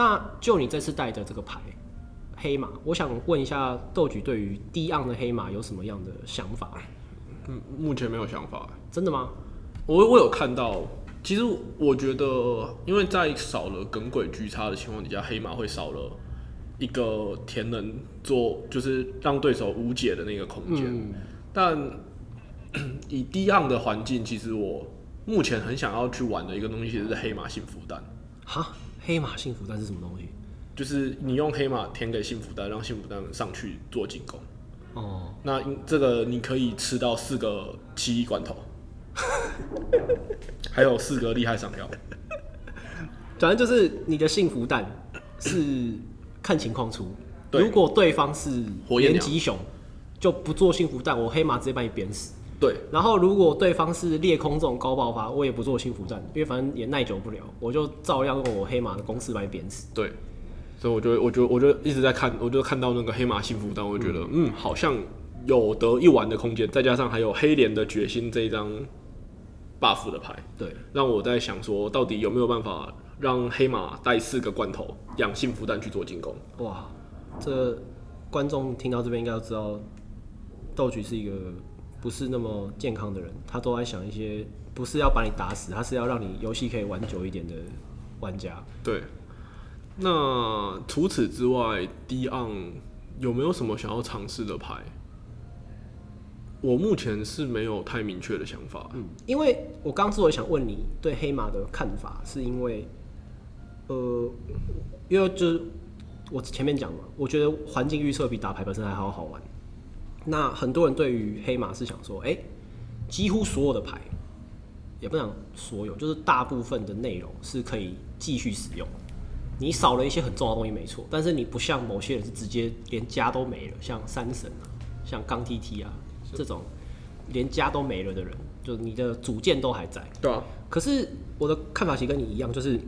那就你这次带的这个牌黑马，我想问一下豆局对于低昂的黑马有什么样的想法？嗯，目前没有想法。真的吗？我我有看到，其实我觉得，因为在少了耿鬼巨差的情况底下，黑马会少了一个田能做，就是让对手无解的那个空间。嗯，但 以低昂的环境，其实我目前很想要去玩的一个东西，其实是黑马幸福蛋。哈，黑马幸福蛋是什么东西？就是你用黑马填给幸福蛋，让幸福蛋上去做进攻。哦，那这个你可以吃到四个奇异罐头，还有四个厉害赏药。反正就是你的幸福蛋是看情况出，如果对方是火焰鸟连吉熊，就不做幸福蛋，我黑马直接把你扁死。对，然后如果对方是裂空这种高爆发，我也不做幸福战，因为反正也耐久不了，我就照样用我黑马的公式把你扁死。对，所以我就我就我就一直在看，我就看到那个黑马幸福蛋，我就觉得嗯好像有得一玩的空间，再加上还有黑莲的决心这一张 buff 的牌，对，让我在想说，到底有没有办法让黑马带四个罐头养幸福蛋去做进攻？哇，这观众听到这边应该都知道，斗局是一个不是那么健康的人，他都在想一些不是要把你打死，他是要让你游戏可以玩久一点的玩家。对，那除此之外，低昂有没有什么想要尝试的牌？我目前是没有太明确的想法。嗯，因为我刚之所以想问你对黑马的看法，是因为，呃，因为就是我前面讲嘛，我觉得环境预测比打牌本身还好好玩。那很多人对于黑马是想说，哎、几乎所有的牌，也不讲所有，就是大部分的内容是可以继续使用。你少了一些很重要的东西没错，但是你不像某些人是直接连家都没了，像山神啊，像钢 TT 啊这种连家都没了的人，就你的主见都还在。对啊，可是我的看法其实跟你一样，就是，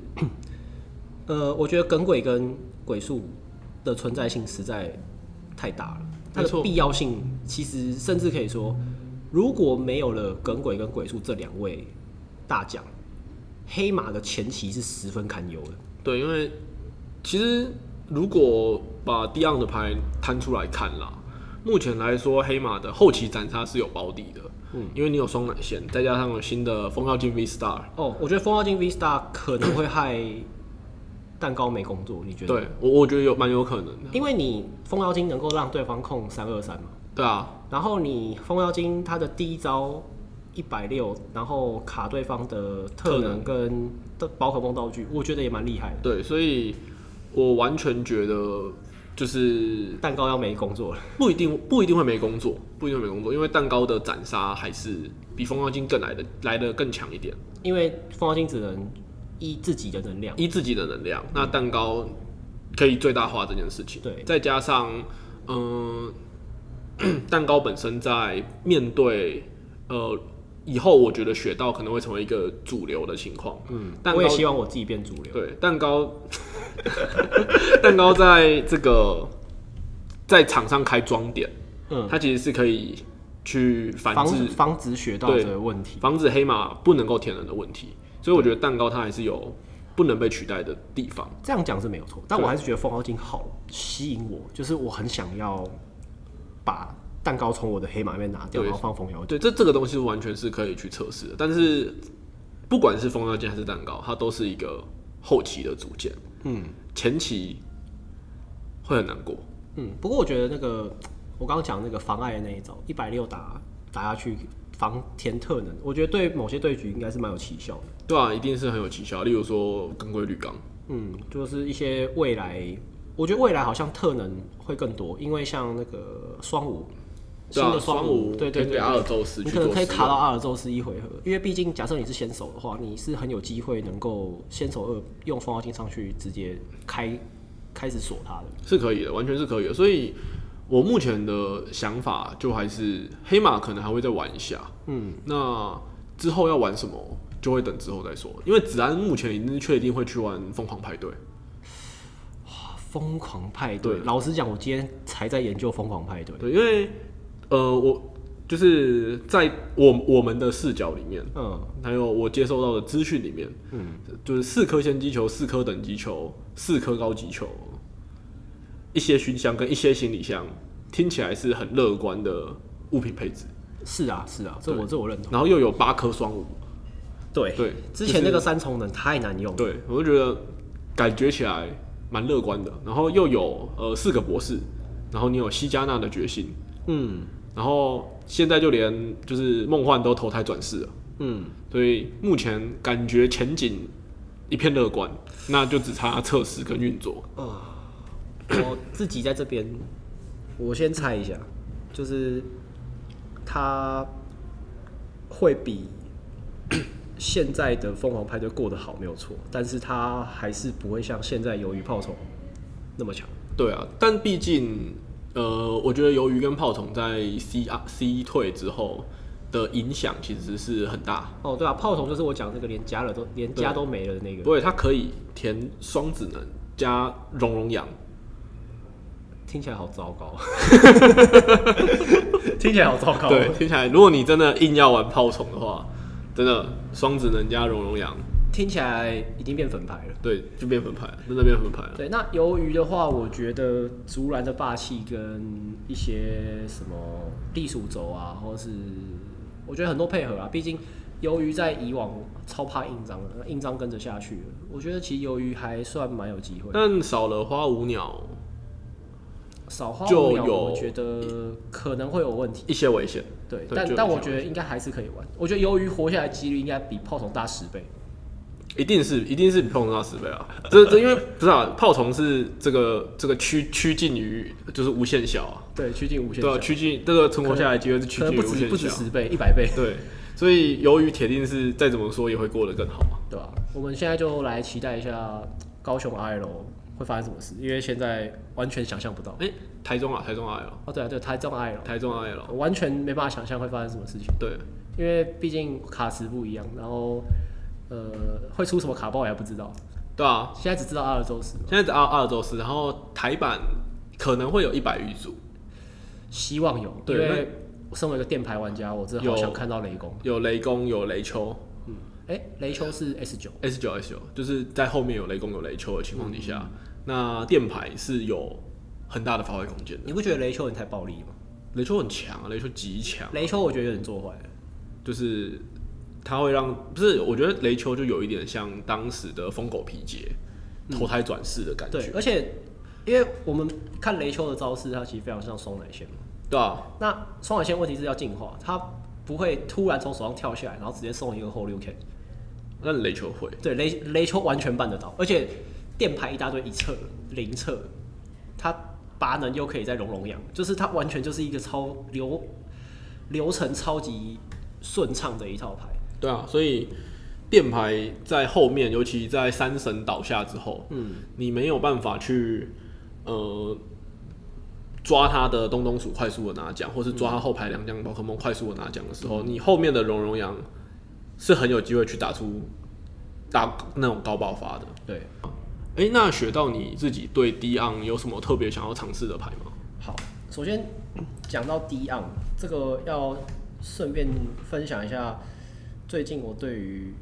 呃，我觉得耿鬼跟鬼术的存在性实在太大了，它的必要性其实甚至可以说，如果没有了耿鬼跟鬼术这两位大将，黑马的前期是十分堪忧的。对，因为其实如果把低昂的牌摊出来看啦，目前来说黑马的后期斩杀是有保底的。嗯，因为你有双奶线，再加上有新的风妖精 V Star，哦，我觉得风妖精 V Star 可能会害蛋糕没工作，你觉得？对我我觉得有蛮有可能的。因为你风妖精能够让对方控三二三嘛，对啊，然后你风妖精它的第一招一百六，然后卡对方的特特能跟的宝可梦道具，我觉得也蛮厉害的。对，所以我完全觉得就是蛋糕要没工作了，不一定不一定会没工作，不一定会没工作，因为蛋糕的斩杀还是比风妖精更来的来的更强一点，因为风妖精只能依自己的能量。依自己的能量，那蛋糕可以最大化这件事情。对再加上嗯、蛋糕本身在面对呃以后，我觉得雪道可能会成为一个主流的情况。嗯，但我也希望我自己变主流。对，蛋糕，蛋糕在这个在场上开装点，嗯，它其实是可以去反防止防止雪道的问题。防止黑马不能够填人的问题，所以我觉得蛋糕它还是有不能被取代的地方。这样讲是没有错，但我还是觉得风妖精好吸引我，就是我很想要把蛋糕从我的黑马里面拿掉，然后放风妖精。对，这这个东西完全是可以去测试的，但是不管是风妖精还是蛋糕，它都是一个后期的组件，嗯前期会很难过。嗯，不过我觉得那个我刚刚讲那个妨碍的那一招，一百六打打下去防填特能，我觉得对某些对局应该是蛮有奇效的。对啊，一定是很有奇效。例如说耿规绿钢，嗯，就是一些未来，我觉得未来好像特能会更多，因为像那个双五新的双五对对对阿尔。宙斯你可能可以卡到阿尔宙斯一回合，因为毕竟假设你是先手的话，你是很有机会能够先手二用风妖精上去直接开开始锁他的。是可以的，完全是可以的。所以我目前的想法就还是黑马可能还会再玩一下，嗯，那之后要玩什么就会等之后再说。因为子安目前已经是确定会去玩疯狂派对，疯狂派对，对老实讲，我今天才在研究疯狂派对。对，因为呃，我就是在我我们的视角里面，嗯还有我接收到的资讯里面，嗯，就是四颗先机球、四颗等级球、四颗高级球，一些熏香跟一些行李箱，听起来是很乐观的物品配置。是啊是啊，这我这我认同。然后又有八颗双五，对对，之前那个三重能太难用，对我就觉得感觉起来蛮乐观的。然后又有呃四个博士，然后你有西加纳的决心，嗯然后现在就连就是梦幻都投胎转世了，嗯，所以目前感觉前景一片乐观，那就只差测试跟运作。我自己在这边，我先猜一下，就是他会比 现在的凤凰派对过得好，没有错，但是他还是不会像现在鱿鱼炮筒那么强。对啊，但毕竟呃，我觉得鱿鱼跟炮筒在 C R C 退之后的影响其实是很大。哦，对啊，炮筒就是我讲那个连加了都连加都没了的那个，不会，它可以填双子能加熔融氧，听起来好糟糕，听起来好糟糕。对，，听起来如果你真的硬要玩炮虫的话，真的双子能加熔融羊，听起来已经变粉牌了。对，就变粉牌了，真的变粉牌了。对，那鱿鱼的话，我觉得竹篮的霸气跟一些什么地鼠轴啊，或是我觉得很多配合啊，毕竟鱿鱼在以往超怕印章的，印章跟着下去了，我觉得其实鱿鱼还算蛮有机会。但少了花舞鸟少花就有我觉得可能会有问题。一些危险，对，对但但我觉得应该还是可以玩。我觉得鱿鱼活下来几率应该比炮筒大十倍。一定是一定是比炮筒大十倍啊！这这因为不是啊，炮筒是这个这个趋趋近于就是无限小啊，对，趋近无限对啊，小，趋近这个存活下来的机会是趋近于无限不止不止小，十倍，一百倍。对，所以鱿鱼铁定是再怎么说也会过得更好啊。对吧、我们现在就来期待一下高雄 I L 会发生什么事，因为现在完全想象不到。哎、台中啊，台中 I L，哦，对啊，对，台中 I L，台中 I L，完全没办法想象会发生什么事情，对，因为毕竟卡池不一样，然后呃会出什么卡包也还不知道，对啊，现在只知道阿尔宙斯。嘛，现在只阿阿尔宙斯，然后台版可能会有一百余组，希望有，对因为我身为一个电牌玩家，我真的好有想看到雷公。有雷公，有雷丘哎、雷丘是 S 九，，S 九 S 九，就是在后面有雷公有雷丘的情况底下，那电牌是有很大的发挥空间的。你不觉得雷丘很太暴力吗？雷丘很强啊，雷丘极强，雷丘我觉得有点做坏了。就是他会让不是，我觉得雷丘就有一点像当时的疯狗皮杰投胎转世的感对，觉，而且因为我们看雷丘的招式，它其实非常像双奶线嘛。对啊，那双奶线问题是要进化，它不会突然从手上跳下来，然后直接送一个后六 K。那雷丘会，对，雷雷丘完全办得到，而且电牌一大堆一侧零侧，它拔能又可以再熔融氧，就是它完全就是一个超流流程超级顺畅的一套牌。对啊，所以电牌在后面，尤其在三神倒下之后，嗯，你没有办法去呃抓他的东东鼠快速的拿奖，或是抓他后排两将宝可梦快速的拿奖的时候，你后面的熔融羊是很有机会去打出打那种高爆发的。对，哎、那学到你自己对 D on 有什么特别想要尝试的牌吗？好，首先讲到 D on 这个，要顺便分享一下最近我对于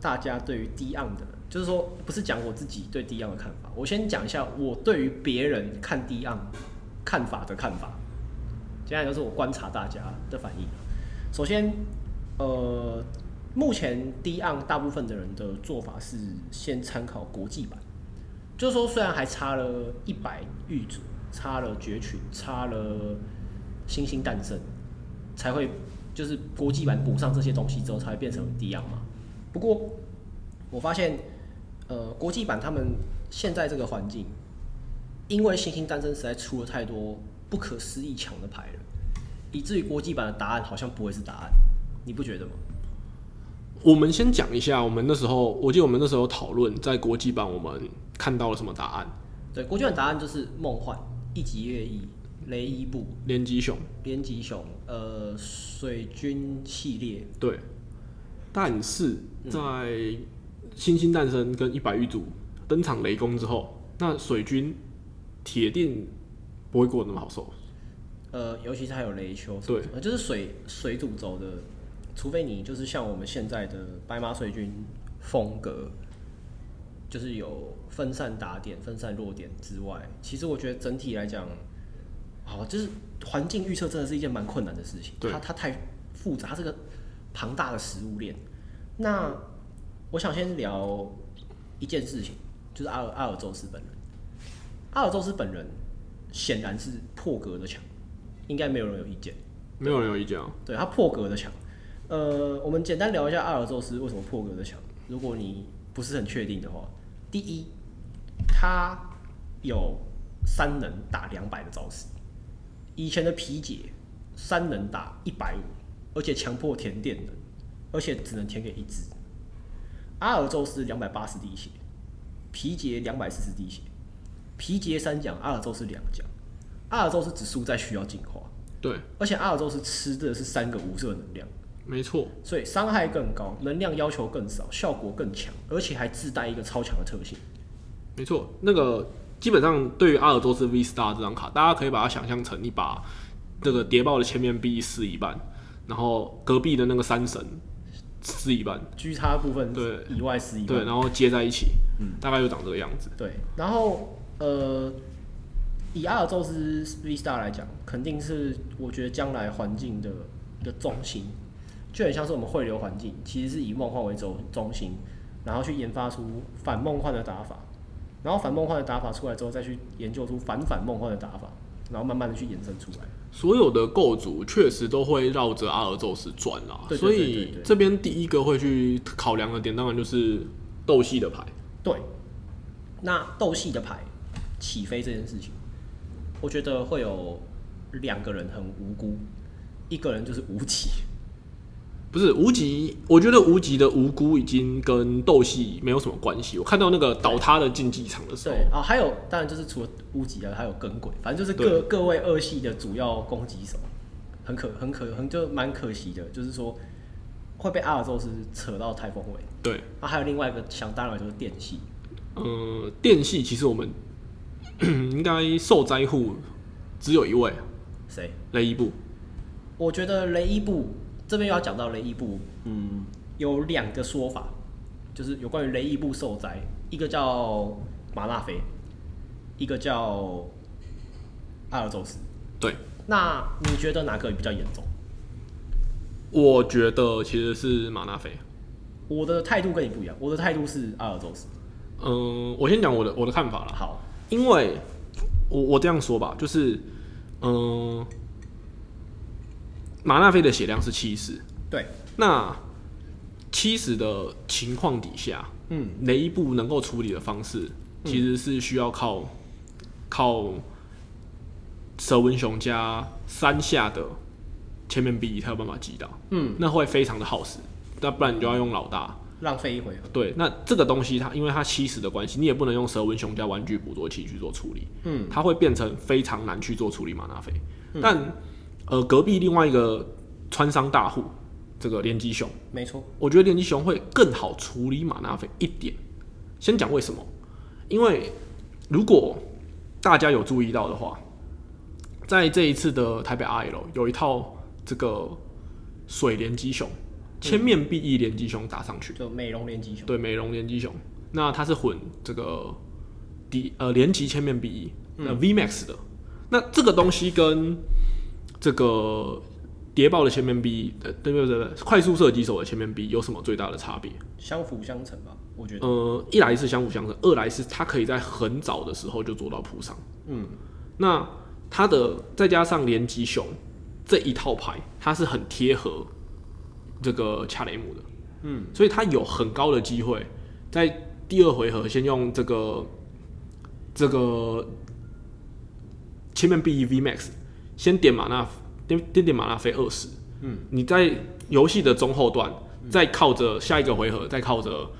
大家对于 D on 的，就是说不是讲我自己对 D on 的看法，我先讲一下我对于别人看 D on 看法的看法。接下来就是我观察大家的反应。首先，呃，目前 D on 大部分的人的做法是先参考国际版，就说虽然还差了一百玉组，差了绝群，差了星星诞生，才会就是国际版补上这些东西之后，才会变成 D on 嘛。不过我发现，呃，国际版他们现在这个环境，因为星星诞生实在出了太多不可思议强的牌了，以至于国际版的答案好像不会是答案，你不觉得吗？我们先讲一下，我们那时候，我记得我们那时候讨论在国际版我们看到了什么答案？对，国际版答案就是梦幻、一级乐意、雷伊布、连击熊，连吉熊、呃水军系列，对。但是在星星诞生跟一百玉组登场雷公之后，那水军铁定不会过得那么好受。呃，尤其是还有雷丘，对，呃，就是水水主轴的，除非你就是像我们现在的白马水军风格，就是有分散打点、分散弱点之外，其实我觉得整体来讲，好，就是环境预测真的是一件蛮困难的事情，对它它太复杂，它是个庞大的食物链。那我想先聊一件事情，就是阿尔阿尔宙斯本人，阿尔宙斯本人显然是破格的强。应该没有人有意见，没有人有意见啊。对他破格的强，呃，我们简单聊一下阿尔宙斯为什么破格的强。如果你不是很确定的话，第一，他有三能打两百的招式，以前的皮杰三能打一百五，而且强迫填电的，而且只能填给一只。阿尔宙斯两百八十滴血，皮杰两百四十滴血，皮杰三奖，阿尔宙斯两奖。阿尔宙斯只输在需要进化，对，而且阿尔宙斯吃的是三个无色能量，没错，所以伤害更高，能量要求更少，效果更强，而且还自带一个超强的特性。没错，那个基本上对于阿尔宙斯 V Star 这张卡，大家可以把它想象成你把这个谍报的前面币撕一半，然后隔壁的那个山神撕一半，G 差部分对以外撕一半，对，然后接在一起，嗯，大概就长这个样子。对，然后呃。以阿尔宙斯 V Star 来讲，肯定是我觉得将来环境的一个重心，就很像是我们汇流环境，其实是以梦幻为轴中心，然后去研发出反梦幻的打法，然后反梦幻的打法出来之后，再去研究出反反梦幻的打法，然后慢慢的去延伸出来。所有的构筑确实都会绕着阿尔宙斯转啦，所以这边第一个会去考量的点，当然就是斗系的牌。对，那斗系的牌起飞这件事情。我觉得会有两个人很无辜，一个人就是无极，不是无极。我觉得无极的无辜已经跟斗戏没有什么关系。我看到那个倒塌的竞技场的时候，对啊，还有当然就是除了无极啊，还有耿鬼，反正就是各各位二系的主要攻击手，很可很可很就蛮可惜的，就是说会被阿尔宙斯扯到台风尾。对啊，还有另外一个想当然就是电系，嗯，电系其实我们。应该受灾户只有一位，谁？雷伊布。我觉得雷伊布这边要讲到雷伊布，嗯，有两个说法，就是有关于雷伊布受灾，一个叫马纳菲，一个叫阿尔宙斯。对，那你觉得哪个比较严重？我觉得其实是马纳菲。我的态度跟你不一样，我的态度是阿尔宙斯。嗯，我先讲我的我的看法了。好。因为我我这样说吧，就是嗯，马纳菲的血量是七十，对，那七十的情况底下，嗯，哪一步能够处理的方式，其实是需要靠靠蛇纹熊加三下的前面 B 才有办法击倒，嗯，那会非常的耗时，那不然你就要用老大。浪费一回合。对，那这个东西它因为它七十的关系，你也不能用蛇纹熊加玩具捕捉器去做处理，嗯，它会变成非常难去做处理马纳菲。但呃，隔壁另外一个川商大户，这个连击熊，没错，我觉得连击熊会更好处理马纳菲一点。先讲为什么？因为如果大家有注意到的话，在这一次的台北 R L 有一套这个水连击熊。千面 B E 连击熊打上去，就美容连击熊。对，美容连击熊，那它是混这个 D 呃连击千面 B E 那 V Max 的，那这个东西跟这个谍报的前面 B E 呃对对对对，快速射击手的前面 B 有什么最大的差别？相辅相成吧，我觉得。呃，一来是相辅相成，二来是他可以在很早的时候就做到铺上。嗯，那他的再加上连击熊这一套牌，它是很贴合。这个恰雷姆的，嗯，所以他有很高的机会在第二回合先用这个这个前面 B E V Max 先点马纳点点点马纳飞二十，嗯，你在游戏的中后段再靠着下一个回合再靠着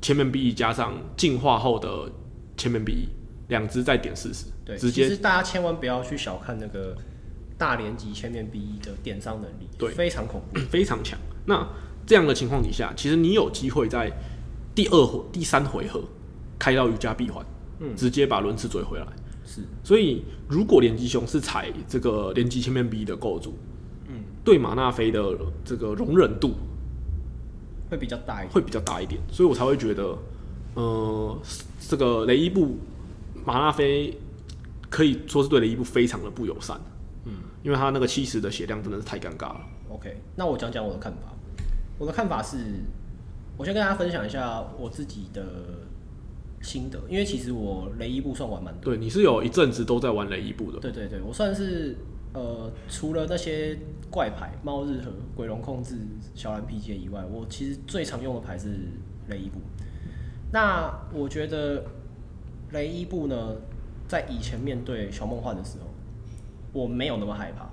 前面 B E 加上进化后的前面 B E 两只再点四十，对，直接其实大家千万不要去小看那个大连级前面 B E 的点伤能力，对，非常恐怖，非常强。那这样的情况底下，其实你有机会在第二回、第三回合开到瑜伽闭环，嗯，直接把轮次追回来。是所以如果连击熊是踩这个连击千面 B 的构筑，嗯，对马纳菲的这个容忍度会比较大一点。会比较大一点，所以我才会觉得，呃，这个雷伊布马纳菲可以说是对雷伊布非常的不友善，嗯，因为他那个七十的血量真的是太尴尬了。OK，那我讲讲我的看法。我的看法是，我先跟大家分享一下我自己的心得，因为其实我雷伊布算玩蛮多。对，你是有一阵子都在玩雷伊布的，对对对，我算是呃，除了那些怪牌猫日和、鬼龙控制、小蓝 PJ 以外，我其实最常用的牌是雷伊布。那我觉得雷伊布呢，在以前面对小梦幻的时候，我没有那么害怕。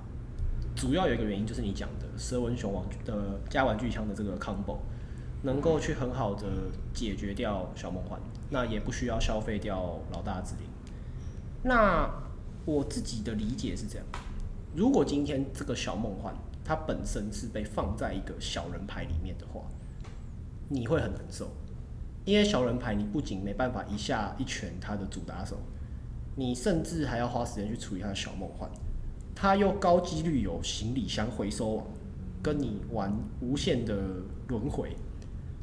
主要有一个原因就是你讲的蛇纹熊王的加玩具枪的这个 combo，能够去很好的解决掉小梦幻，那也不需要消费掉老大指令。那我自己的理解是这样：如果今天这个小梦幻它本身是被放在一个小人牌里面的话，你会很难受，因为小人牌你不仅没办法一下一拳他的主打手，你甚至还要花时间去处理他的小梦幻，他又高几率有行李箱回收网，跟你玩无限的轮回。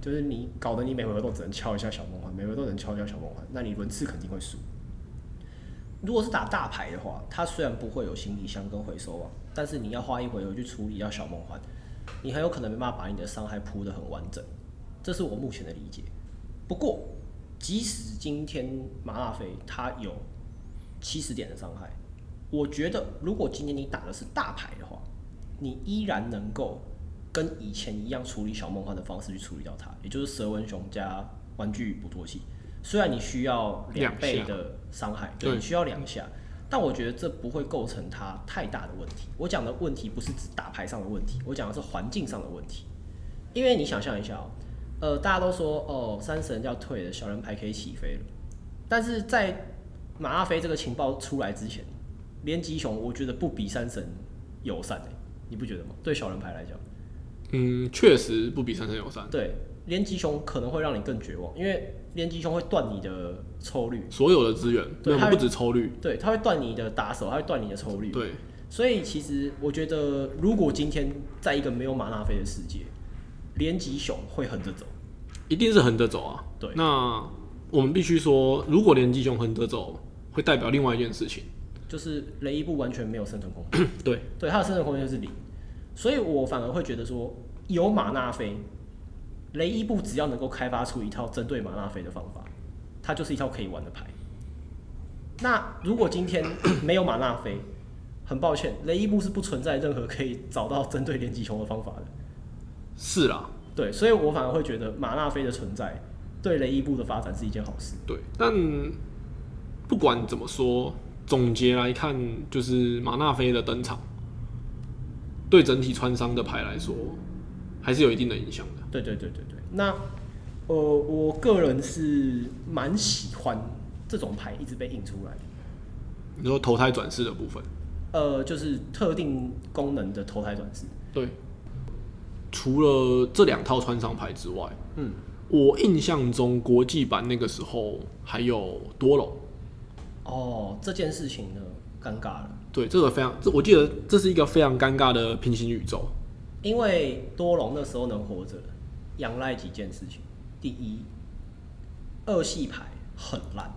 就是你搞得你每回合都只能敲一下小梦幻，每回合都能敲一下小梦幻，那你轮次肯定会输。如果是打大牌的话，它虽然不会有行李箱跟回收网，但是你要花一回合去处理掉小梦幻，你很有可能没办法把你的伤害铺得很完整。这是我目前的理解。不过，即使今天麻辣飞它有七十点的伤害，我觉得如果今天你打的是大牌的话，你依然能够跟以前一样处理小梦幻的方式去处理掉它，也就是蛇纹熊加玩具捕捉器。虽然你需要两倍的伤害，对对，你需要两下，但我觉得这不会构成它太大的问题。我讲的问题不是指打牌上的问题，我讲的是环境上的问题。因为你想象一下哦，呃，大家都说哦，三神要退了，小人牌可以起飞了，但是在马阿飞这个情报出来之前，连吉熊我觉得不比三神友善诶、你不觉得吗？对小人牌来讲，嗯，确实不比三生有三。对连吉熊可能会让你更绝望，因为连吉熊会断你的抽率，所有的资源，对它不止抽率，对，它会断你的打手，它会断你的抽率，对，所以其实我觉得，如果今天在一个没有马纳菲的世界，连吉熊会横着走。一定是横着走啊。对那我们必须说，如果连击熊横着走，会代表另外一件事情。就是雷伊布完全没有生存空间，对，对他的生存空间就是零，所以我反而会觉得说，有马纳菲，雷伊布只要能够开发出一套针对马纳菲的方法，它就是一套可以玩的牌。那如果今天没有马纳菲，很抱歉，雷伊布是不存在任何可以找到针对连击熊的方法的。是啦，对，所以我反而会觉得马纳菲的存在对雷伊布的发展是一件好事。对。但不管怎么说，总结来看，就是马纳菲的登场，对整体穿商的牌来说，还是有一定的影响的。对对对对对，那呃，我个人是蛮喜欢这种牌一直被印出来的，你说投胎转世的部分，呃，就是特定功能的投胎转世。对。除了这两套穿商牌之外，嗯，我印象中国际版那个时候还有多龙。哦，这件事情呢，尴尬了，对，这个非常，这我记得这是一个非常尴尬的平行宇宙。因为多龙那时候能活着，仰赖几件事情。第一，二系牌很烂。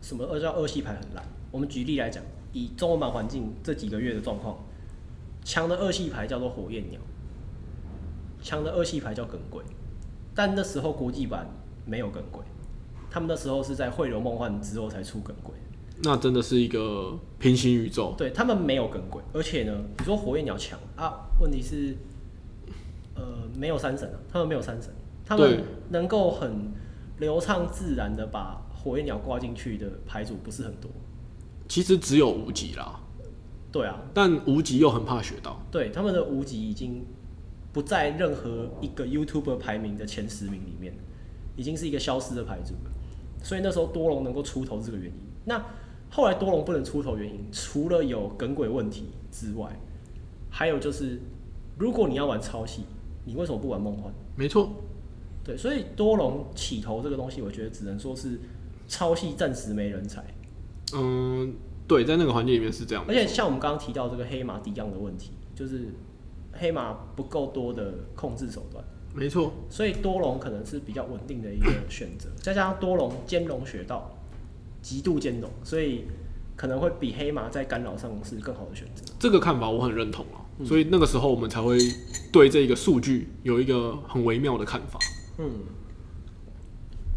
什么二叫二系牌很烂？我们举例来讲，以中文版环境这几个月的状况，强的二系牌叫做火焰鸟，强的二系牌叫耿鬼，但那时候国际版没有耿鬼，他们那时候是在汇流梦幻之后才出耿鬼。那真的是一个平行宇宙。对他们没有耿鬼，而且呢，你说火焰鸟强啊，问题是，呃，没有三神啊，他们没有三神，他们能够很流畅自然的把火焰鸟挂进去的牌组不是很多。其实只有无极啦，对啊，但无极又很怕学到。对他们的无极已经不在任何一个 YouTuber 排名的前十名里面，已经是一个消失的牌组了。所以那时候多龙能够出头是这个原因。那后来多龙不能出头原因，除了有耿鬼问题之外，还有就是，如果你要玩超系，你为什么不玩梦幻？没错，对，所以多龙起头这个东西，我觉得只能说是超系暂时没人才，嗯，对，在那个环境里面是这样。而且像我们刚刚提到这个黑马抵样的问题，就是黑马不够多的控制手段，没错，所以多龙可能是比较稳定的一个选择。再加上多龙兼容学到极度兼容，所以可能会比黑马在干扰上是更好的选择。这个看法我很认同啊。所以那个时候我们才会对这个数据有一个很微妙的看法。嗯，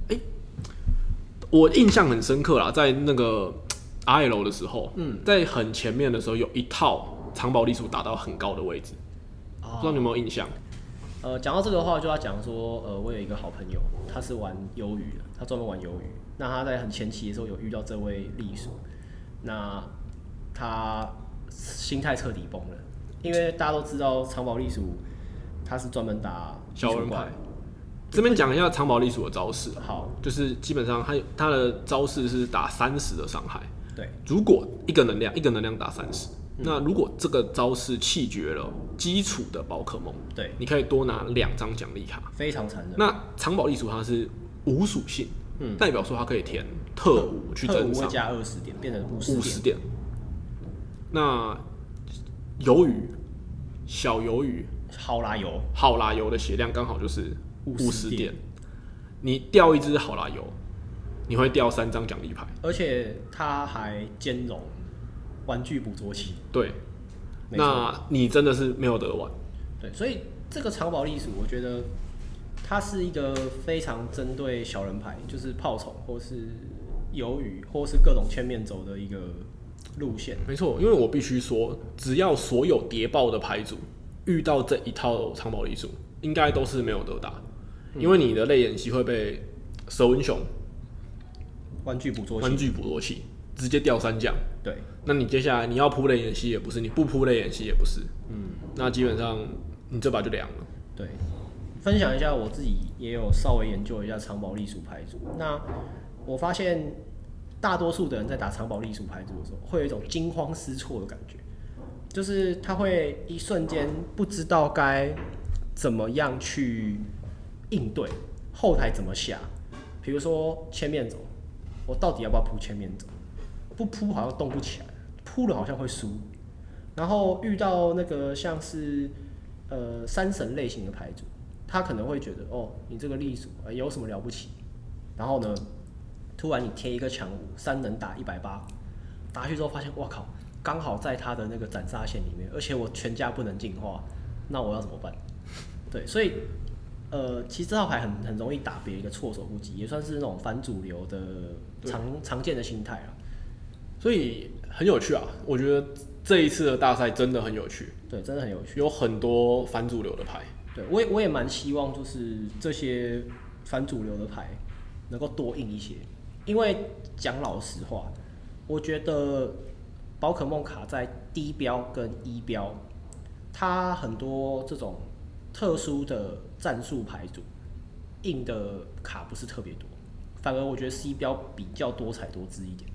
哎我印象很深刻啦，在那个 L 的时候，嗯，在很前面的时候有一套藏宝力数打到很高的位置，不知道你有没有印象？呃，讲到这个话，就要讲说，呃，我有一个好朋友，他是玩鱿鱼的，他专门玩鱿鱼。那他在很前期的时候有遇到这位栗鼠，那他心态彻底崩了，因为大家都知道长保栗鼠他是专门打小人牌。这边讲一下藏宝力鼠的招式，好，就是基本上他他的招式是打三十的伤害。对，如果一个能量一个能量打三十、那如果这个招式弃绝了基础的宝可梦，对，你可以多拿两张奖励卡。非常残忍。那藏宝力鼠它是无属性，嗯。代表说他可以填特五去增伤加二十点，变成五十点。那鱿鱼小鱿鱼。好拉油，好拉油的血量刚好就是五50点。十点，你掉一只好啦油，你会掉三张奖励牌。而且它还兼容玩具捕捉器。对，那你真的是没有得玩。对，所以这个藏宝历史，我觉得它是一个非常针对小人牌，就是炮虫或是鱿鱼或是各种千面走的一个路线。没错，因为我必须说，只要所有谍报的牌组遇到这一套藏宝力术，应该都是没有得打，因为你的泪眼蜥会被蛇纹熊玩具捕捉器，玩具捕捉器直接掉三将。对，那你接下来你要铺泪眼蜥也不是，你不铺泪眼蜥也不是，嗯，那基本上你这把就凉了。对。分享一下我自己也有稍微研究一下长保栗鼠牌组。那我发现大多数的人在打长保栗鼠牌组的时候，会有一种惊慌失措的感觉，就是他会一瞬间不知道该怎么样去应对，后台怎么下。比如说千面走，我到底要不要铺千面走？不铺好像动不起来，铺了好像会输。然后遇到那个像是呃三神类型的牌组，他可能会觉得哦，你这个隶属、呃、有什么了不起？然后呢，突然你贴一个强五，三能打一百八，打下去之后发现，哇靠，刚好在他的那个斩杀线里面，而且我全家不能进化，那我要怎么办？对，所以呃，其实这套牌很很容易打别人一个措手不及，也算是那种反主流的常常见的心态啊。所以很有趣啊，我觉得这一次的大赛真的很有趣，对，真的很有趣。有很多反主流的牌。对我也我也蛮希望就是这些反主流的牌能够多印一些，因为讲老实话，我觉得宝可梦卡在低标跟一标，它很多这种特殊的战术牌组印的卡不是特别多，反而我觉得 C 标比较多彩多姿一点。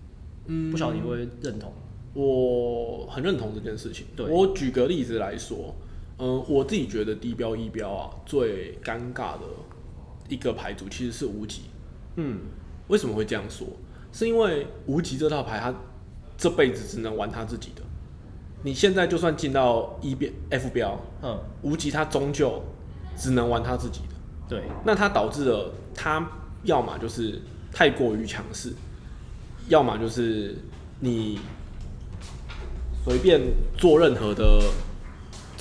嗯不晓得你会不会认同？我很认同这件事情。对我举个例子来说，嗯、我自己觉得低标一标啊最尴尬的一个牌组其实是无极。嗯，为什么会这样说？是因为无极这套牌他这辈子只能玩他自己的。你现在就算进到一标 F 标，嗯，无极他终究只能玩他自己的。对，那他导致了他要么就是太过于强势，要么就是你随便做任何的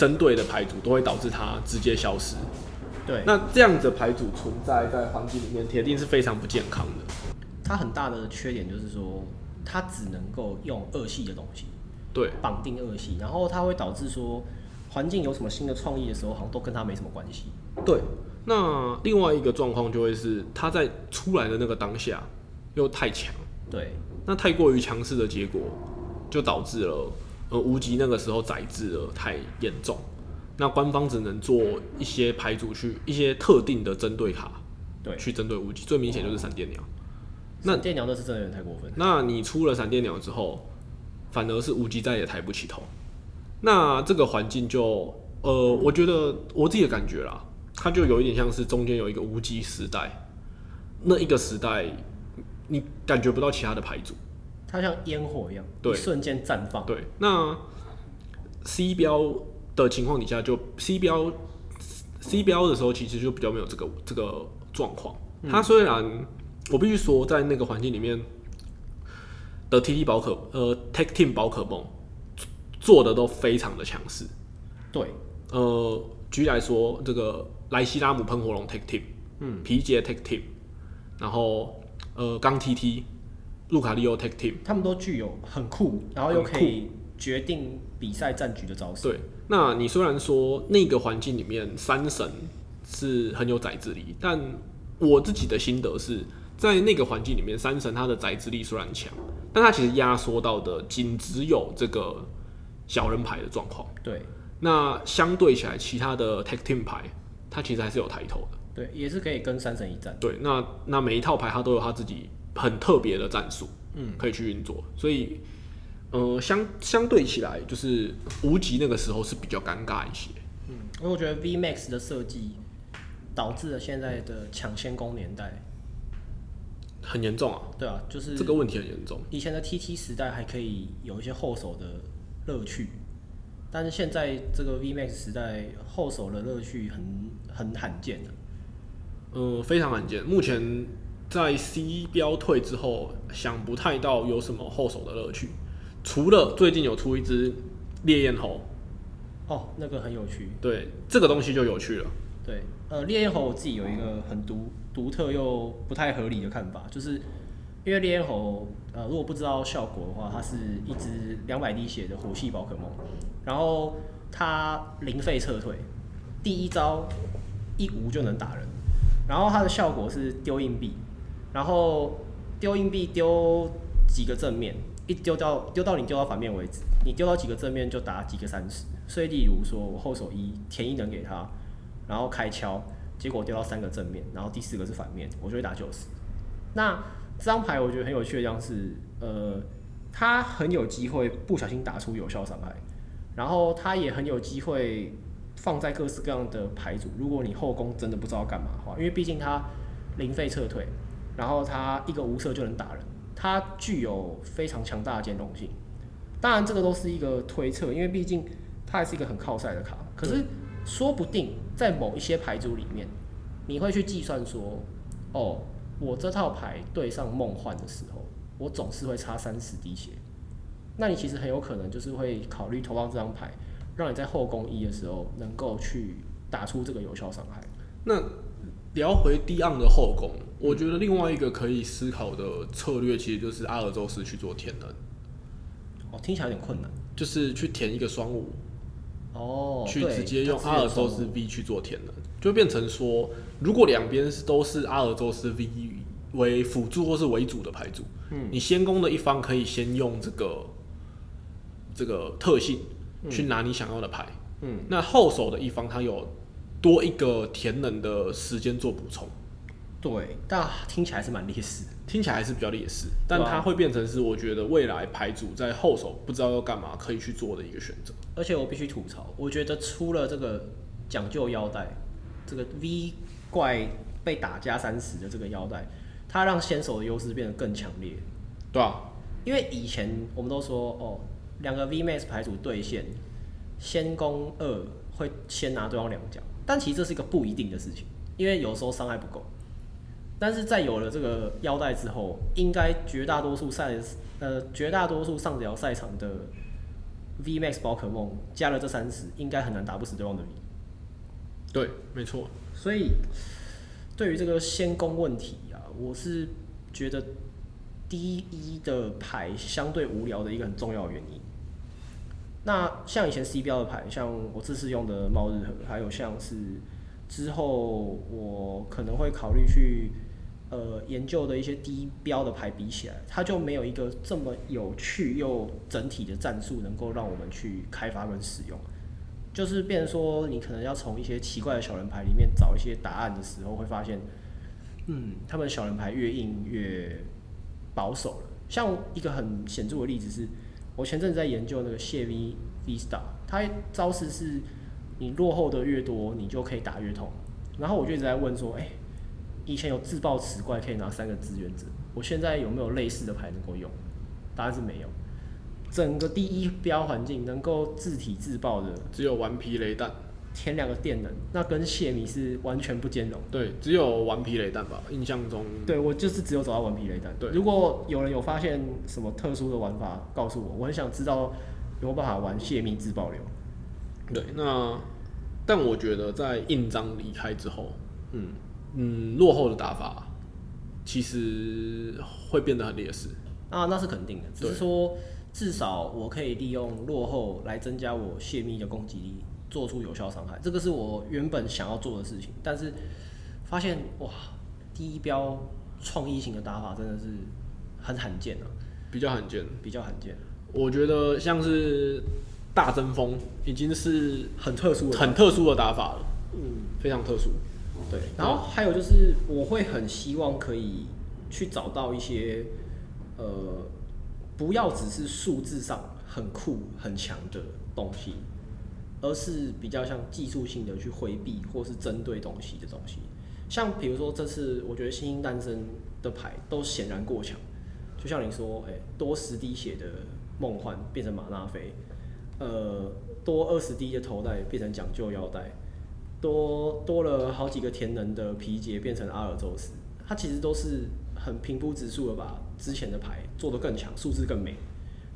针对的牌组，都会导致它直接消失。对，那这样子的牌组存在在环境里面，铁定是非常不健康的。它很大的缺点就是说，它只能够用二系的东西对，绑定二系，然后它会导致说，环境有什么新的创意的时候，好像都跟它没什么关系。对。那另外一个状况就会是，它在出来的那个当下又太强，对，那太过于强势的结果，就导致了呃无极那个时候宰制了太严重，那官方只能做一些牌组去一些特定的针对卡，对去针对无极，最明显就是闪电鸟。那那电鸟那是真的有点太过分。那你出了闪电鸟之后，反而是无极再也抬不起头。那这个环境就呃，我觉得我自己的感觉啦，它就有一点像是中间有一个无极时代，那一个时代你感觉不到其他的牌组。它像烟火一样，对一瞬间绽放。对，那 C 标的情况底下就 C 标 C 标的时候，其实就比较没有这个这个状况。它虽然我必须说，在那个环境里面的 TT 宝可呃 Tech Team 宝可梦做的都非常的强势。对，呃，举例来说，这个莱西拉姆喷火龙 Tech Team，嗯，皮杰 Tech Team，然后呃钢 TT 路卡利欧 Tech Team。他们都具有很酷，然后又可以决定比赛战局的招式。对，那你虽然说那个环境里面三神是很有宰制力，但我自己的心得是在那个环境里面，三神他的宰制力虽然强，但他其实压缩到的仅只有这个小人牌的状况。对那相对起来，其他的 Tech Team 牌，它其实还是有抬头的。对，也是可以跟三神一战。对，那那每一套牌它都有它自己很特别的战术，嗯，可以去运作，所以。呃，相相对起来，就是无极那个时候是比较尴尬一些。嗯，因为我觉得 V Max 的设计导致了现在的抢先攻年代。很严重啊，对啊，就是这个问题很严重。以前的 TT 时代还可以有一些后手的乐趣，但是现在这个 V Max 时代后手的乐趣很很罕见的。呃，非常罕见。目前在 C 标退之后，想不太到有什么后手的乐趣，除了最近有出一只烈焰猴，哦，那个很有趣。对，这个东西就有趣了。对，呃，烈焰猴我自己有一个很独独特又不太合理的看法，就是因为烈焰猴，呃，如果不知道效果的话，它是一只两百滴血的火系宝可梦，然后它零费撤退，第一招一无就能打人，然后它的效果是丢硬币，然后丢硬币丢几个正面，一丢到丢到你丢到反面为止，你丢到几个正面就打几个三十，所以例如说我后手一填一能给他。然后开敲，结果丢到三个正面，然后第四个是反面，我就会打九十。那这张牌我觉得很有趣的地方是，呃，它很有机会不小心打出有效伤害，然后它也很有机会放在各式各样的牌组。如果你后宫真的不知道干嘛的话，因为毕竟它零费撤退，然后它一个无色就能打人，它具有非常强大的兼容性。当然这个都是一个推测，因为毕竟它还是一个很靠赛的卡，可是。说不定在某一些牌组里面，你会去计算说，哦，我这套牌对上梦幻的时候，我总是会差三十滴血。那你其实很有可能就是会考虑投放这张牌，让你在后宫一的时候能够去打出这个有效伤害。那聊回低昂的后宫，我觉得另外一个可以思考的策略，其实就是阿尔宙斯去做填能。哦，听起来有点困难。就是去填一个双五。哦，去直接用阿尔宙斯 V 去做填能，就变成说，如果两边是都是阿尔宙斯 V 为辅助或是为主的牌组，嗯，你先攻的一方可以先用这个这个特性去拿你想要的牌，嗯，那后手的一方他有多一个填能的时间做补充，对，但听起来是蛮劣势，听起来还是比较劣势，但它会变成是我觉得未来牌组在后手不知道要干嘛可以去做的一个选择。而且我必须吐槽，我觉得出了这个讲究腰带，这个 V 怪被打加三十的这个腰带，它让先手的优势变得更强烈。对啊，因为以前我们都说，哦，两个 V Max 牌组对线，先攻二会先拿对方两奖，但其实这是一个不一定的事情，因为有时候伤害不够。但是在有了这个腰带之后，应该绝大多数赛呃绝大多数上角赛场的。V Max 宝可梦加了这三十，应该很难打不死对方的 V。对，没错。所以对于这个先攻问题啊，我是觉得第一的牌相对无聊的一个很重要的原因。那像以前 C 标的牌，像我这次用的猫日和，还有像是之后我可能会考虑去。呃，研究的一些低标的牌比起来，它就没有一个这么有趣又整体的战术能够让我们去开发跟使用。就是变说，你可能要从一些奇怪的小人牌里面找一些答案的时候，会发现，嗯，他们小人牌越硬越保守了。像一个很显著的例子是，我前阵子在研究那个谢 V V Star，它招式是你落后的越多，你就可以打越痛。然后我就一直在问说，哎。以前有自爆磁怪可以拿三个志愿者，我现在有没有类似的牌能够用？答案是没有。整个第一标环境能够自体自爆的只有顽皮雷弹，填两个电能，那跟泄密是完全不兼容。对，只有顽皮雷弹吧，印象中。对我就是只有找到顽皮雷弹。对如果有人有发现什么特殊的玩法，告诉我，我很想知道有没有办法玩泄密自爆流。对，那但我觉得在印章离开之后，嗯嗯，落后的打法其实会变得很劣势。啊，那是肯定的，只是说至少我可以利用落后来增加我泄密的攻击力，做出有效伤害，这个是我原本想要做的事情。但是发现哇，第一标创意型的打法真的是很罕见啊，比较罕见。比较罕见，我觉得像是大争锋已经是很特殊的。很特殊的打法了，嗯，非常特殊。对。然后还有就是，我会很希望可以去找到一些呃，不要只是数字上很酷很强的东西，而是比较像技术性的去回避或是针对东西的东西。像比如说这次，我觉得新兴诞生的牌都显然过强，就像你说，哎、多十滴血的梦幻变成马纳菲，呃，多二十滴的头带变成讲究腰带，多多了好几个田能的皮杰变成阿尔宙斯，他其实都是很平铺直述的把之前的牌做得更强，数字更美，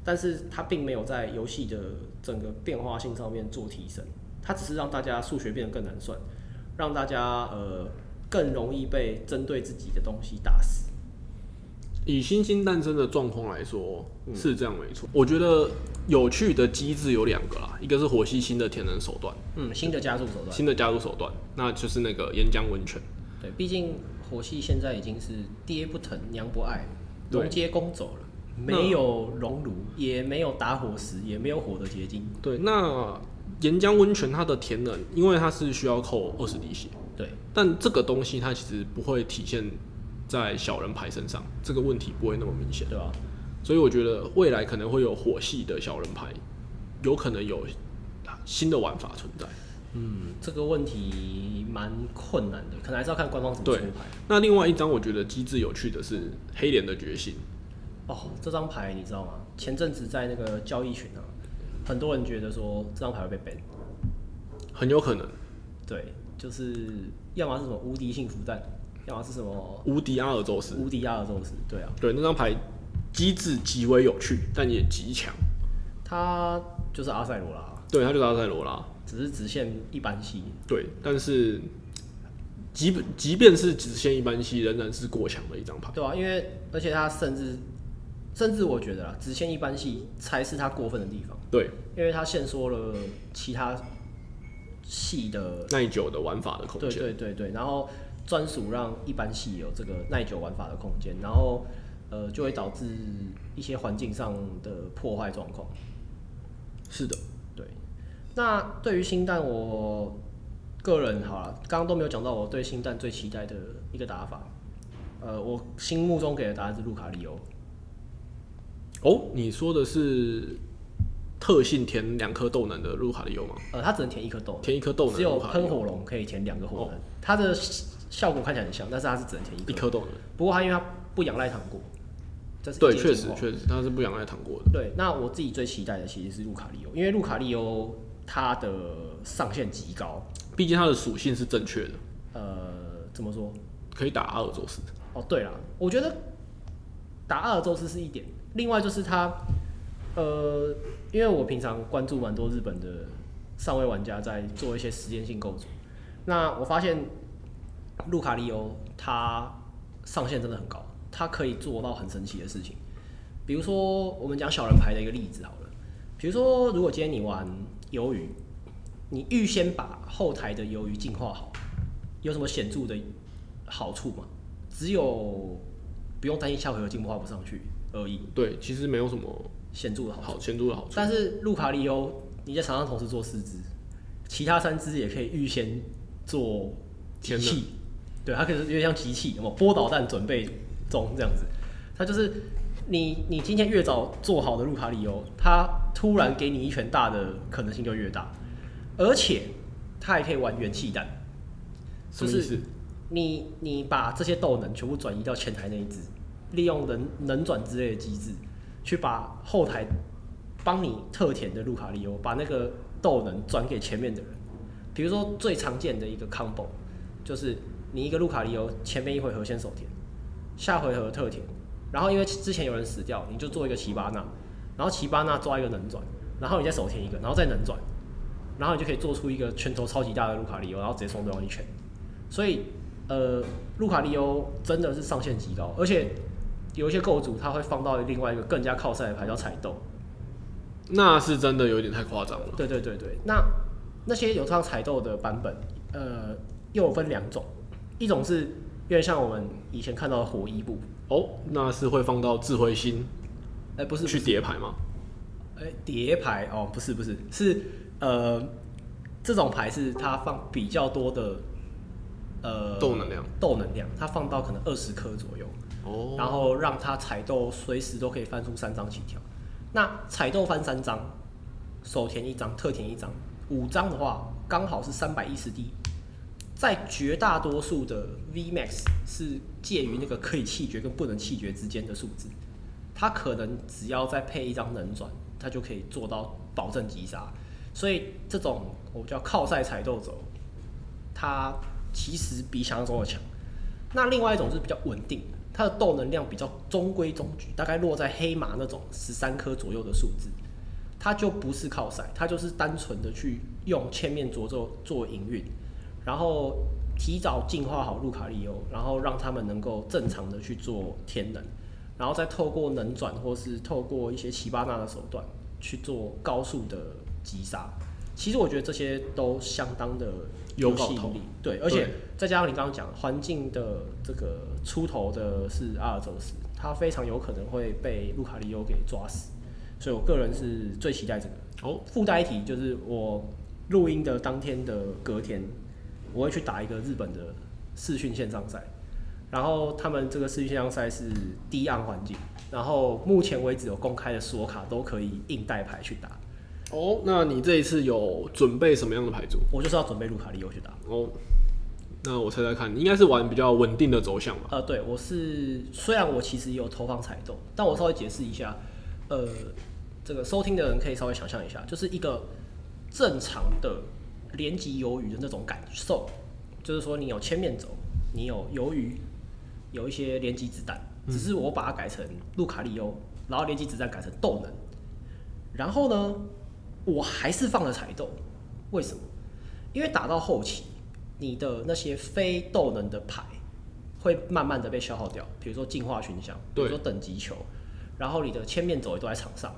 但是他并没有在游戏的整个变化性上面做提升，他只是让大家数学变得更难算，让大家呃更容易被针对自己的东西打死。以新星诞生的状况来说，嗯是这样没错。我觉得有趣的机制有两个啦，一个是火系新的填能手段，嗯，新的加速手段。新的加入手段，那就是那个岩浆温泉。对，毕竟火系现在已经是爹不疼娘不爱，对龙接攻走了，没有熔炉，也没有打火石，也没有火的结晶。对，那岩浆温泉它的填能，因为它是需要扣二十滴血，对，但这个东西它其实不会体现在小人牌身上，这个问题不会那么明显。对吧？所以我觉得未来可能会有火系的小人牌，有可能有新的玩法存在。嗯，这个问题蛮困难的，可能还是要看官方怎么对出牌。那另外一张我觉得机制有趣的是黑脸的决心，哦，这张牌你知道吗？前阵子在那个交易群啊，很多人觉得说这张牌会被 ban，很有可能对，就是要么是什么无敌幸福弹，要么是什么无敌阿尔宙斯。无敌阿尔宙斯，对啊，对，那张牌机制极为有趣，但也极强。他就是阿塞罗拉，对，它就是阿塞罗拉。只是只限一般系，对，但是即便即便是只限一般系，仍然是过强的一张牌。对啊，因为而且他甚至甚至我觉得啦，只限一般系才是他过分的地方，对，因为他限缩了其他系的，耐久的玩法的空对间。对对对，然后专属让一般系有这个耐久玩法的空间，然后呃就会导致一些环境上的破坏状况。是的，对，那对于星蛋，我个人好了，刚刚都没有讲到我对星蛋最期待的一个打法。呃，我心目中给的答案是路卡利欧。哦，你说的是特性填两颗豆能的路卡利欧吗？呃，它只能填一颗豆，填一颗豆能只有喷火龙可以填两个火能，它的效果看起来很像，但是它是只能填一颗。豆能。不过它因为它不仰赖糖果，这是对，确实确实，它是不仰赖糖果的。对，那我自己最期待的其实是路卡利欧，因为路卡利欧它的上限极高。毕竟它的属性是正确的，呃，怎么说？可以打阿尔宙斯。哦，对了，我觉得打阿尔宙斯是一点，另外就是它，呃，因为我平常关注蛮多日本的上位玩家在做一些实验性构筑，那我发现路卡利欧他上限真的很高，他可以做到很神奇的事情，比如说我们讲小人牌的一个例子好了，比如说如果今天你玩鱿鱼，你预先把后台的鱿鱼进化好，有什么显著的好处吗？只有不用担心下回合进化不上去而已，对，其实没有什么显著的好处。好显著的好处。但是路卡利欧，你在场上同时做四只，其他三只也可以预先做机天器，对，它可以有点像机器，什么波导弹准备中这样子。它就是你你今天越早做好的路卡利欧，它突然给你一拳大的可能性就越大，而且它还可以玩元气弹，就是什么意思？你你把这些斗能全部转移到前台那一只，利用能能转之类的机制，去把后台帮你特填的路卡利欧，把那个斗能转给前面的人。比如说最常见的一个 combo，就是你一个路卡利欧前面一回合先手填，下回合特填，然后因为之前有人死掉，你就做一个奇巴纳，然后奇巴纳抓一个能转，然后你再手填一个，然后再能转，然后你就可以做出一个拳头超级大的路卡利欧，然后直接送对方一拳。所以呃，路卡利欧真的是上限极高，而且有一些构筑它会放到另外一个更加靠赛的牌叫彩豆。那是真的有点太夸张了。对对对对，那那些有唱彩豆的版本，呃，又有分两种，一种是有点像我们以前看到的火衣部，哦，那是会放到智慧星哎、不是。去叠牌吗？哎、叠牌哦，不是不是，是呃，这种牌是它放比较多的呃豆能量。豆能量，它放到可能二十颗左右，哦，然后让它彩豆随时都可以翻出三张起跳。那彩豆翻三张，手填一张，特填一张，五张的话刚好是三百一十滴。在绝大多数的 V Max 是介于那个可以气绝跟不能气绝之间的数字，它可能只要再配一张能转，它就可以做到保证击杀。所以这种我叫靠赛踩豆走，它其实比想象中的强。那另外一种是比较稳定的，它的豆能量比较中规中矩，大概落在黑马那种十三颗左右的数字，它就不是靠赛，它就是单纯的去用千面诅咒做营运，然后提早净化好路卡利欧，然后让他们能够正常的去做天能，然后再透过能转或是透过一些奇巴纳的手段去做高速的击杀。其实我觉得这些都相当的有吸引力，对，而且再加上你刚刚讲环境的这个出头的是阿尔宙斯，他非常有可能会被路卡利欧给抓死，所以我个人是最期待这个。哦，附带一提就是我录音的当天的隔天，我会去打一个日本的视讯线上赛，然后他们这个视讯线上赛是低暗环境，然后目前为止有公开的锁卡都可以硬带牌去打，哦，那你这一次有准备什么样的牌组？我就是要准备卢卡利欧去打。哦，那我猜猜看，你应该是玩比较稳定的走向吧？呃，对，我是虽然我其实也有投放彩豆，但我稍微解释一下，呃，这个收听的人可以稍微想象一下，就是一个正常的连击鱿鱼的那种感受，就是说你有千面轴，你有鱿鱼，有一些连击子弹，只是我把它改成路卡利欧，然后连击子弹改成豆能，然后呢，我还是放了彩豆，为什么？因为打到后期，你的那些非豆能的牌会慢慢的被消耗掉，比如说进化群像，比如说等级球，然后你的千面轴也都在场上。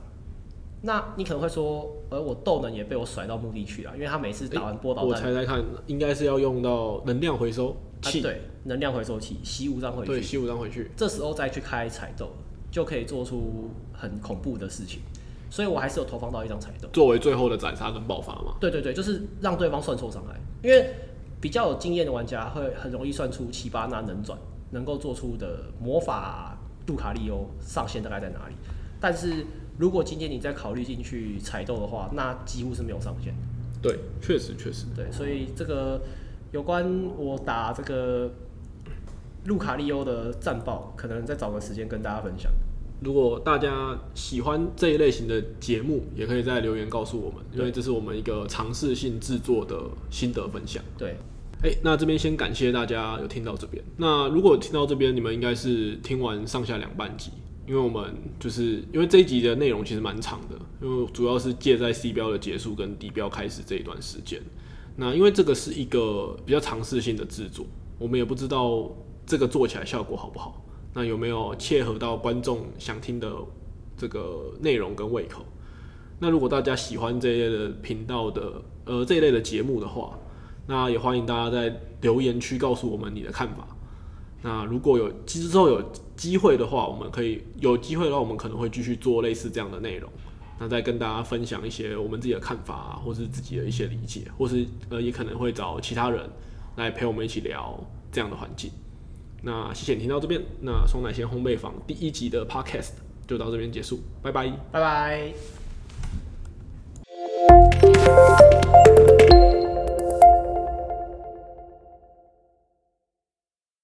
那你可能会说，而我豆能也被我甩到墓地去了，因为他每次打完波导我，猜猜看，应该是要用到能量回收器，啊对，能量回收器吸五张回对，去，吸五张回去。这时候再去开彩豆，就可以做出很恐怖的事情。所以我还是有投放到一张彩豆。作为最后的斩杀跟爆发嘛。对对对，就是让对方算错伤害，因为比较有经验的玩家会很容易算出奇巴纳能转能够做出的魔法杜卡利欧上限大概在哪里。但是如果今天你再考虑进去彩豆的话，那几乎是没有上限。对，确实确实。对，所以这个有关我打这个路卡利欧的战报，可能再找个时间跟大家分享。如果大家喜欢这一类型的节目，也可以在留言告诉我们，因为这是我们一个尝试性制作的心得分享。对，哎、那这边先感谢大家有听到这边。那如果听到这边，你们应该是听完上下两半集，因为我们就是因为这一集的内容其实蛮长的，因为主要是借在 C 标的结束跟 D 标开始这一段时间。那因为这个是一个比较尝试性的制作，我们也不知道这个做起来效果好不好，那有没有切合到观众想听的这个内容跟胃口？那如果大家喜欢这一类的频道的呃这一类的节目的话，那也欢迎大家在留言区告诉我们你的看法。那如果有之后有机会的话，我们可以有机会的话，我们可能会继续做类似这样的内容。那再跟大家分享一些我们自己的看法啊，或是自己的一些理解，或是呃也可能会找其他人来陪我们一起聊这样的环境。那谢谢你听到这边，那双奶鲜烘焙坊第一集的 Podcast 就到这边结束，拜拜。拜拜。